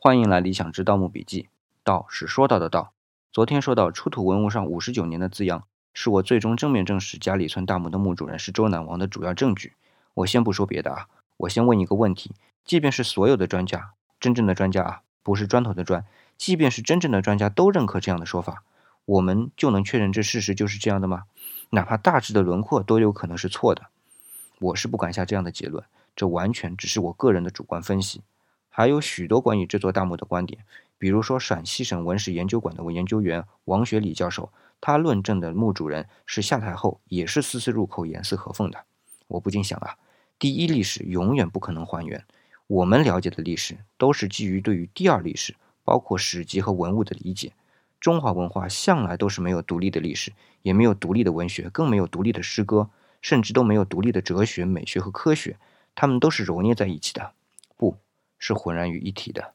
欢迎来理想之盗墓笔记。道是说到的道。昨天说到出土文物上五十九年的字样，是我最终正面证实家里村大墓的墓主人是周赧王的主要证据。我先不说别的啊，我先问一个问题：即便是所有的专家，真正的专家啊，不是砖头的砖，即便是真正的专家都认可这样的说法，我们就能确认这事实就是这样的吗？哪怕大致的轮廓都有可能是错的。我是不敢下这样的结论，这完全只是我个人的主观分析。还有许多关于这座大墓的观点，比如说陕西省文史研究馆的研究员王学礼教授，他论证的墓主人是夏太后，也是丝丝入口严丝合缝的。我不禁想啊，第一历史永远不可能还原，我们了解的历史都是基于对于第二历史，包括史籍和文物的理解。中华文化向来都是没有独立的历史，也没有独立的文学，更没有独立的诗歌。甚至都没有独立的哲学、美学和科学，它们都是揉捏在一起的，不是浑然于一体的。